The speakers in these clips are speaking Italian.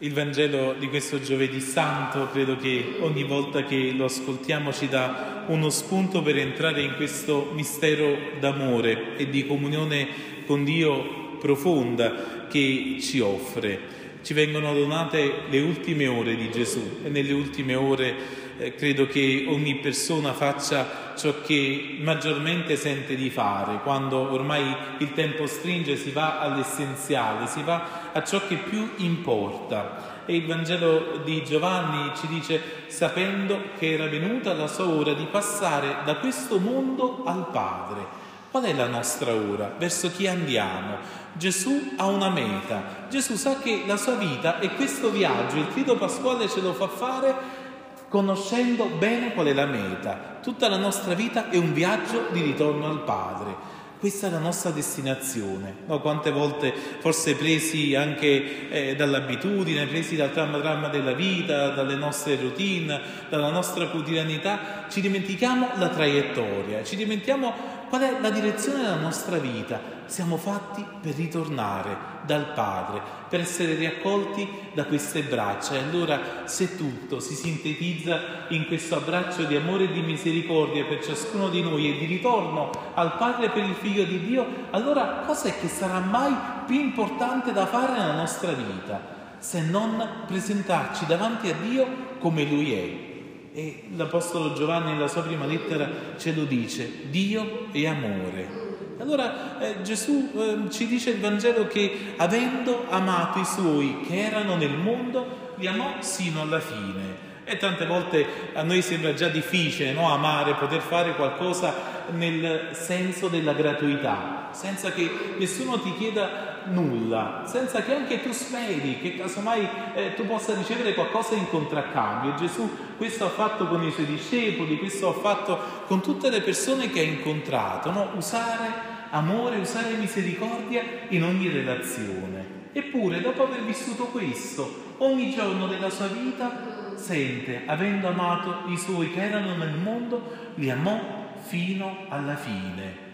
Il Vangelo di questo giovedì santo credo che ogni volta che lo ascoltiamo ci dà uno spunto per entrare in questo mistero d'amore e di comunione con Dio profonda che ci offre. Ci vengono donate le ultime ore di Gesù e nelle ultime ore eh, credo che ogni persona faccia ciò che maggiormente sente di fare, quando ormai il tempo stringe si va all'essenziale, si va a ciò che più importa. E il Vangelo di Giovanni ci dice, sapendo che era venuta la sua ora di passare da questo mondo al Padre. Qual è la nostra ora? Verso chi andiamo? Gesù ha una meta. Gesù sa che la sua vita e questo viaggio, il credo pasquale ce lo fa fare conoscendo bene qual è la meta. Tutta la nostra vita è un viaggio di ritorno al Padre. Questa è la nostra destinazione. No, quante volte, forse presi anche eh, dall'abitudine, presi dal dramma, dramma della vita, dalle nostre routine, dalla nostra quotidianità, ci dimentichiamo la traiettoria, ci dimentichiamo Qual è la direzione della nostra vita? Siamo fatti per ritornare dal Padre, per essere riaccolti da queste braccia. E allora se tutto si sintetizza in questo abbraccio di amore e di misericordia per ciascuno di noi e di ritorno al Padre per il Figlio di Dio, allora cosa è che sarà mai più importante da fare nella nostra vita? Se non presentarci davanti a Dio come Lui è, e l'Apostolo Giovanni nella sua prima lettera ce lo dice, Dio è amore. Allora eh, Gesù eh, ci dice il Vangelo che avendo amato i suoi che erano nel mondo, li amò sino alla fine. E tante volte a noi sembra già difficile no? amare, poter fare qualcosa nel senso della gratuità, senza che nessuno ti chieda nulla, senza che anche tu speri che casomai eh, tu possa ricevere qualcosa in contraccambio. Gesù questo ha fatto con i suoi discepoli, questo ha fatto con tutte le persone che ha incontrato, no? usare amore, usare misericordia in ogni relazione. Eppure, dopo aver vissuto questo, ogni giorno della sua vita sente, avendo amato i suoi che erano nel mondo, li amò fino alla fine.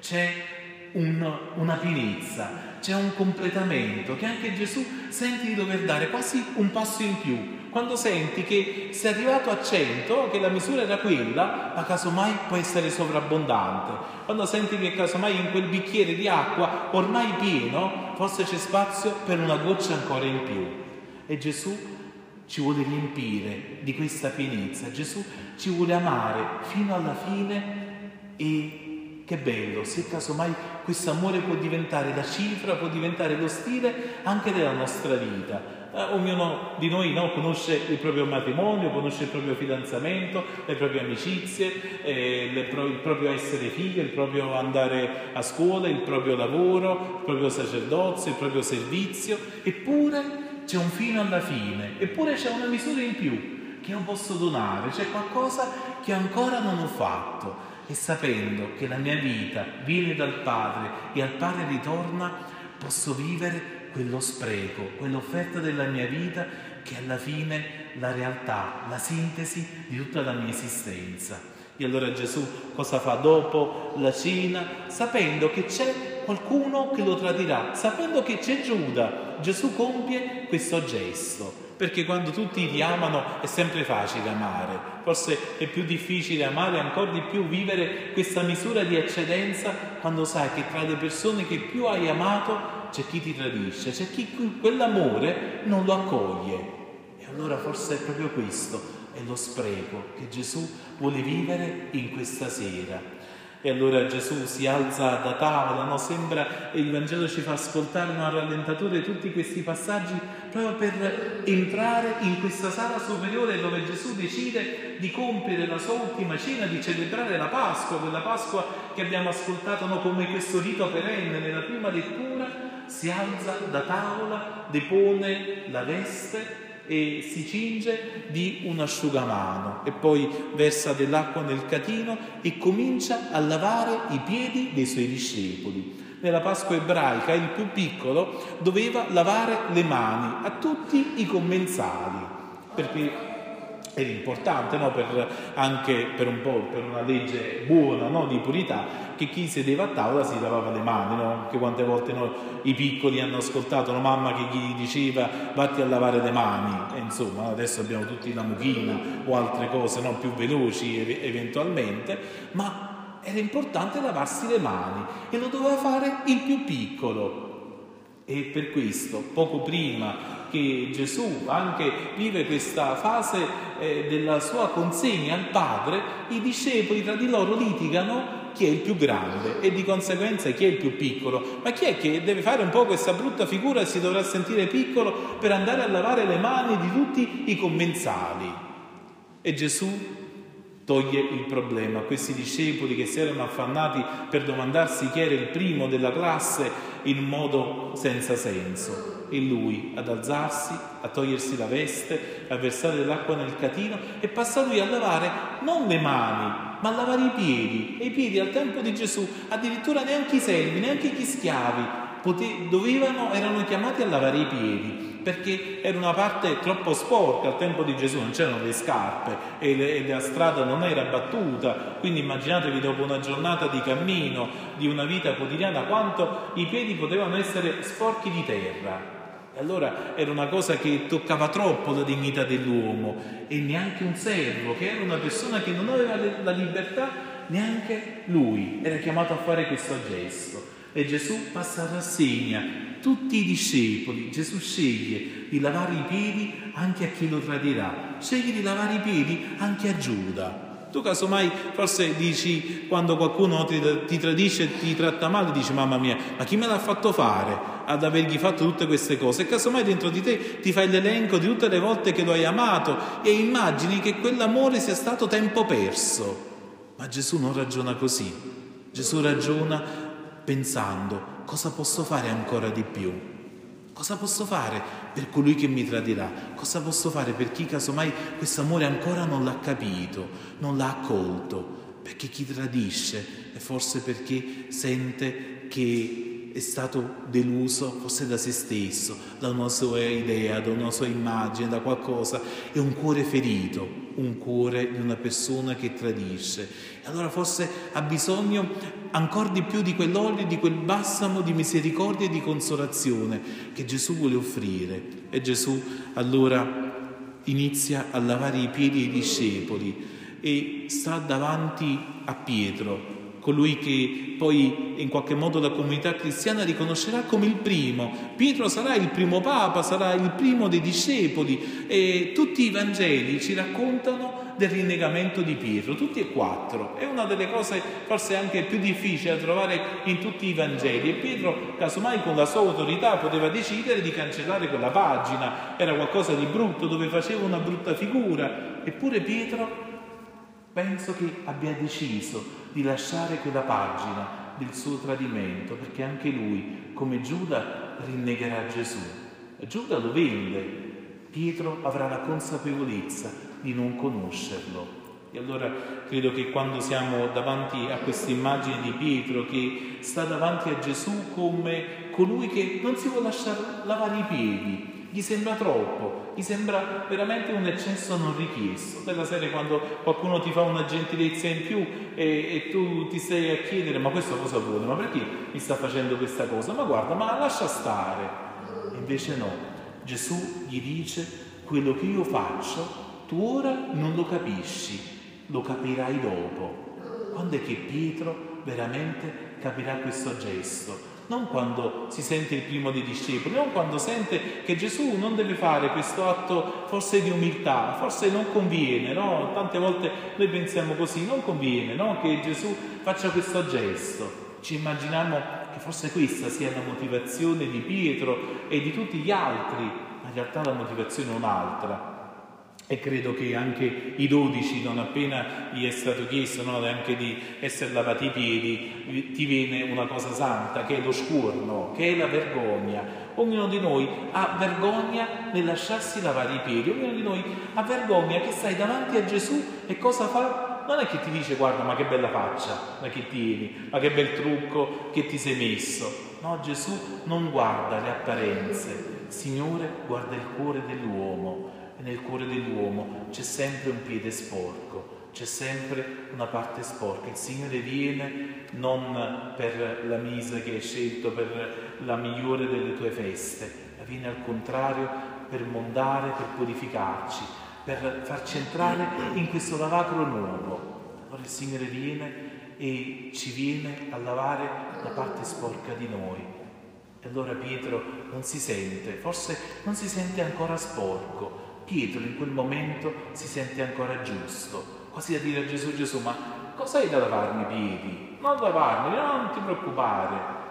C'è un, una pienezza, c'è un completamento che anche Gesù sente di dover dare quasi un passo in più. Quando senti che sei arrivato a 100, che la misura era quella, ma casomai può essere sovrabbondante. Quando senti che casomai in quel bicchiere di acqua ormai pieno, forse c'è spazio per una goccia ancora in più. E Gesù ci vuole riempire di questa pienezza. Gesù ci vuole amare fino alla fine e che bello, se casomai questo amore può diventare la cifra, può diventare lo stile anche della nostra vita. Eh, ognuno di noi no, conosce il proprio matrimonio, conosce il proprio fidanzamento, le proprie amicizie, eh, pro- il proprio essere figlio, il proprio andare a scuola, il proprio lavoro, il proprio sacerdozio, il proprio servizio, eppure c'è un fino alla fine, eppure c'è una misura in più che io posso donare, c'è qualcosa che ancora non ho fatto e sapendo che la mia vita viene dal Padre e al Padre ritorna, posso vivere quello spreco, quell'offerta della mia vita che alla fine la realtà, la sintesi di tutta la mia esistenza. E allora Gesù cosa fa dopo la cena? Sapendo che c'è qualcuno che lo tradirà, sapendo che c'è Giuda, Gesù compie questo gesto. Perché quando tutti ti amano è sempre facile amare, forse è più difficile amare ancora di più vivere questa misura di eccedenza quando sai che tra le persone che più hai amato c'è chi ti tradisce, c'è chi quell'amore non lo accoglie. E allora forse è proprio questo è lo spreco che Gesù vuole vivere in questa sera. E allora Gesù si alza da tavola, no? sembra, il Vangelo ci fa ascoltare a rallentatore tutti questi passaggi proprio per entrare in questa sala superiore dove Gesù decide di compiere la sua ultima cena, di celebrare la Pasqua, quella Pasqua che abbiamo ascoltato no? come questo rito perenne nella prima lettura, si alza da tavola, depone la veste e si cinge di un asciugamano e poi versa dell'acqua nel catino e comincia a lavare i piedi dei suoi discepoli. Nella Pasqua ebraica il più piccolo doveva lavare le mani a tutti i commensali, perché era importante no? per, anche per un po' per una legge buona no? di purità che chi sedeva a tavola si lavava le mani no? anche quante volte i piccoli hanno ascoltato una mamma che gli diceva vatti a lavare le mani e insomma adesso abbiamo tutti la mucchina o altre cose più veloci eventualmente ma era importante lavarsi le mani e lo doveva fare il più piccolo e per questo poco prima che Gesù anche vive questa fase eh, della sua consegna al Padre, i discepoli tra di loro litigano chi è il più grande e di conseguenza chi è il più piccolo. Ma chi è che deve fare un po' questa brutta figura e si dovrà sentire piccolo per andare a lavare le mani di tutti i commensali? E Gesù toglie il problema. Questi discepoli che si erano affannati per domandarsi chi era il primo della classe in modo senza senso e lui ad alzarsi, a togliersi la veste, a versare dell'acqua nel catino e passa lui a lavare non le mani, ma a lavare i piedi. E i piedi al tempo di Gesù, addirittura neanche i servi, neanche gli schiavi pote- dovevano, erano chiamati a lavare i piedi perché era una parte troppo sporca al tempo di Gesù, non c'erano le scarpe e, le, e la strada non era battuta, quindi immaginatevi dopo una giornata di cammino, di una vita quotidiana, quanto i piedi potevano essere sporchi di terra. E allora era una cosa che toccava troppo la dignità dell'uomo e neanche un servo, che era una persona che non aveva la libertà, neanche lui era chiamato a fare questo gesto. E Gesù passa a rassegna tutti i discepoli. Gesù sceglie di lavare i piedi anche a chi lo tradirà, sceglie di lavare i piedi anche a Giuda. Tu casomai forse dici quando qualcuno ti, ti tradisce e ti tratta male, dici mamma mia, ma chi me l'ha fatto fare ad avergli fatto tutte queste cose? E casomai dentro di te ti fai l'elenco di tutte le volte che lo hai amato e immagini che quell'amore sia stato tempo perso. Ma Gesù non ragiona così. Gesù ragiona pensando cosa posso fare ancora di più. Cosa posso fare per colui che mi tradirà? Cosa posso fare per chi casomai questo amore ancora non l'ha capito, non l'ha accolto? Perché chi tradisce è forse perché sente che è stato deluso forse da se stesso, da una sua idea, da una sua immagine, da qualcosa. È un cuore ferito, un cuore di una persona che tradisce. Allora forse ha bisogno ancora di più di quell'olio, di quel balsamo di misericordia e di consolazione che Gesù vuole offrire. E Gesù allora inizia a lavare i piedi ai discepoli e sta davanti a Pietro, colui che poi in qualche modo la comunità cristiana riconoscerà come il primo. Pietro sarà il primo papa, sarà il primo dei discepoli e tutti i Vangeli ci raccontano del rinnegamento di Pietro, tutti e quattro. È una delle cose forse anche più difficili da trovare in tutti i Vangeli e Pietro, casomai con la sua autorità, poteva decidere di cancellare quella pagina, era qualcosa di brutto, dove faceva una brutta figura. Eppure Pietro penso che abbia deciso di lasciare quella pagina del suo tradimento, perché anche lui, come Giuda, rinnegherà Gesù. Giuda lo vende, Pietro avrà la consapevolezza di non conoscerlo. E allora credo che quando siamo davanti a questa immagine di Pietro che sta davanti a Gesù come colui che non si può lasciare lavare i piedi, gli sembra troppo, gli sembra veramente un eccesso non richiesto. Della serie quando qualcuno ti fa una gentilezza in più e, e, tu ti stai a chiedere ma questo cosa vuole, ma perché mi sta facendo questa cosa? Ma guarda, ma lascia stare. Invece no, Gesù gli dice quello che io faccio, tu ora non lo capisci, lo capirai dopo. Quando è che Pietro veramente capirà questo gesto? Non quando si sente il primo dei discepoli, non quando sente che Gesù non deve fare questo atto forse di umiltà, forse non conviene, no? Tante volte noi pensiamo così, non conviene, no? Che Gesù faccia questo gesto. Ci immaginiamo che forse questa sia la motivazione di Pietro e di tutti gli altri, ma in realtà la motivazione è un'altra. E credo che anche i dodici, non appena gli è stato chiesto no, anche di essere lavati i piedi, ti viene una cosa santa, che è lo scuorno, che è la vergogna. Ognuno di noi ha vergogna nel lasciarsi lavare i piedi, ognuno di noi ha vergogna che stai davanti a Gesù e cosa fa? non è che ti dice guarda ma che bella faccia ma che tieni, ma che bel trucco che ti sei messo. No, Gesù non guarda le apparenze, Signore guarda il cuore dell'uomo. E nel cuore dell'uomo c'è sempre un piede sporco, c'è sempre una parte sporca. Il Signore viene non per la misa che hai scelto, per la migliore delle tue feste, ma viene al contrario per mondare, per purificarci, per farci entrare in questo lavacro nuovo. Allora il Signore viene e ci viene a lavare la parte sporca di noi. E allora Pietro non si sente, forse non si sente ancora sporco. Pietro in quel momento si sente ancora giusto, quasi a dire a Gesù Gesù, ma cosa hai da lavarmi i piedi? Non lavarmi, non ti preoccupare.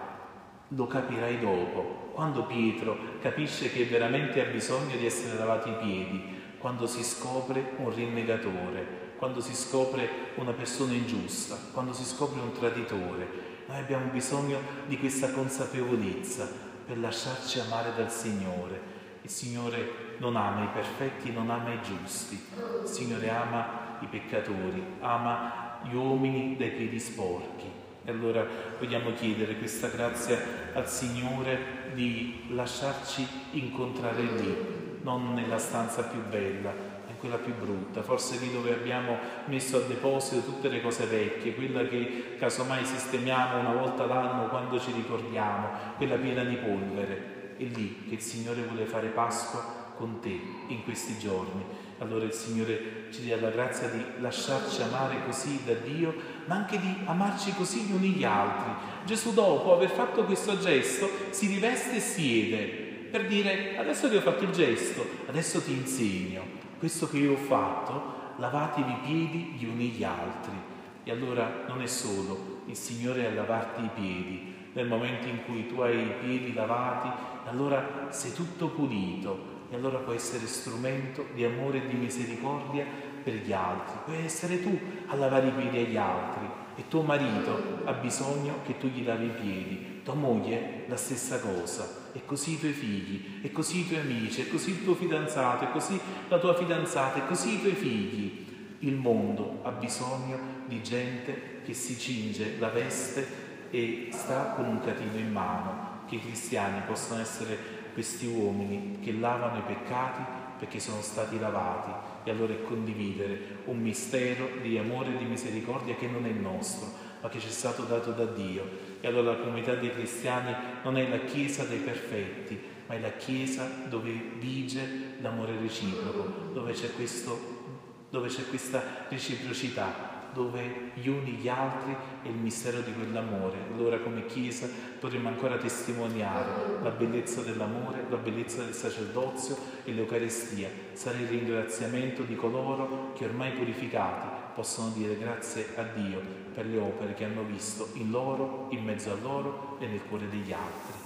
Lo capirai dopo, quando Pietro capisce che veramente ha bisogno di essere lavati i piedi, quando si scopre un rinnegatore, quando si scopre una persona ingiusta, quando si scopre un traditore. Noi abbiamo bisogno di questa consapevolezza per lasciarci amare dal Signore. Il Signore non ama i perfetti, non ama i giusti. Il Signore ama i peccatori, ama gli uomini dai piedi sporchi. E allora vogliamo chiedere questa grazia al Signore di lasciarci incontrare lì, non nella stanza più bella, quella più brutta, forse lì dove abbiamo messo a deposito tutte le cose vecchie, quella che casomai sistemiamo una volta l'anno quando ci ricordiamo, quella piena di polvere. È lì che il Signore vuole fare Pasqua con te in questi giorni. Allora il Signore ci dia la grazia di lasciarci amare così da Dio, ma anche di amarci così gli uni gli altri. Gesù dopo aver fatto questo gesto si riveste e siede per dire adesso ti ho fatto il gesto, adesso ti insegno questo che io ho fatto, lavatevi i piedi gli uni gli altri. E allora non è solo il Signore a lavarti i piedi, nel momento in cui tu hai i piedi lavati, allora sei tutto pulito e allora puoi essere strumento di amore e di misericordia per gli altri. Puoi essere tu a lavare i piedi agli altri e tuo marito ha bisogno che tu gli lavi i piedi, tua moglie la stessa cosa e così i tuoi figli, e così i tuoi amici, e così il tuo fidanzato, e così la tua fidanzata, e così i tuoi figli. Il mondo ha bisogno di gente che si cinge la veste e sta con un catino in mano, che i cristiani possano essere questi uomini che lavano i peccati perché sono stati lavati e allora condividere un mistero di amore e di misericordia che non è nostro, ma che ci è stato dato da Dio. E allora la comunità dei cristiani non è la chiesa dei perfetti, ma è la chiesa dove vige l'amore reciproco, dove c'è, questo, dove c'è questa reciprocità, dove gli uni gli altri è il mistero di quell'amore. Allora come Chiesa potremo ancora testimoniare la bellezza dell'amore, la bellezza del sacerdozio e l'Eucarestia. Sarà il ringraziamento di coloro che ormai purificati possono dire grazie a Dio per le opere che hanno visto in loro, in mezzo a loro e nel cuore degli altri.